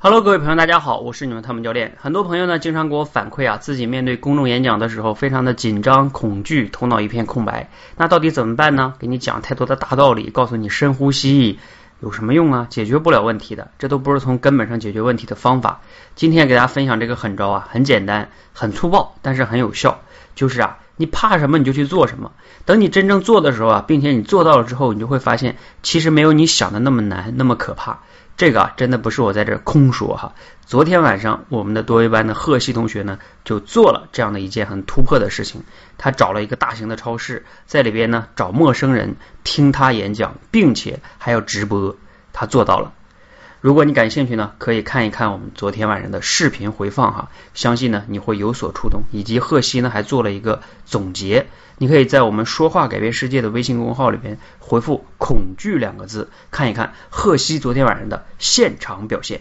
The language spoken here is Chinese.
Hello，各位朋友，大家好，我是你们汤姆教练。很多朋友呢，经常给我反馈啊，自己面对公众演讲的时候，非常的紧张、恐惧，头脑一片空白。那到底怎么办呢？给你讲太多的大道理，告诉你深呼吸有什么用啊？解决不了问题的，这都不是从根本上解决问题的方法。今天给大家分享这个狠招啊，很简单，很粗暴，但是很有效。就是啊，你怕什么你就去做什么。等你真正做的时候啊，并且你做到了之后，你就会发现，其实没有你想的那么难，那么可怕。这个啊，真的不是我在这空说哈。昨天晚上，我们的多维班的贺西同学呢，就做了这样的一件很突破的事情。他找了一个大型的超市，在里边呢找陌生人听他演讲，并且还要直播，他做到了。如果你感兴趣呢，可以看一看我们昨天晚上的视频回放哈，相信呢你会有所触动。以及贺西呢还做了一个总结，你可以在我们说话改变世界的微信公众号里边回复“恐惧”两个字，看一看贺西昨天晚上的现场表现。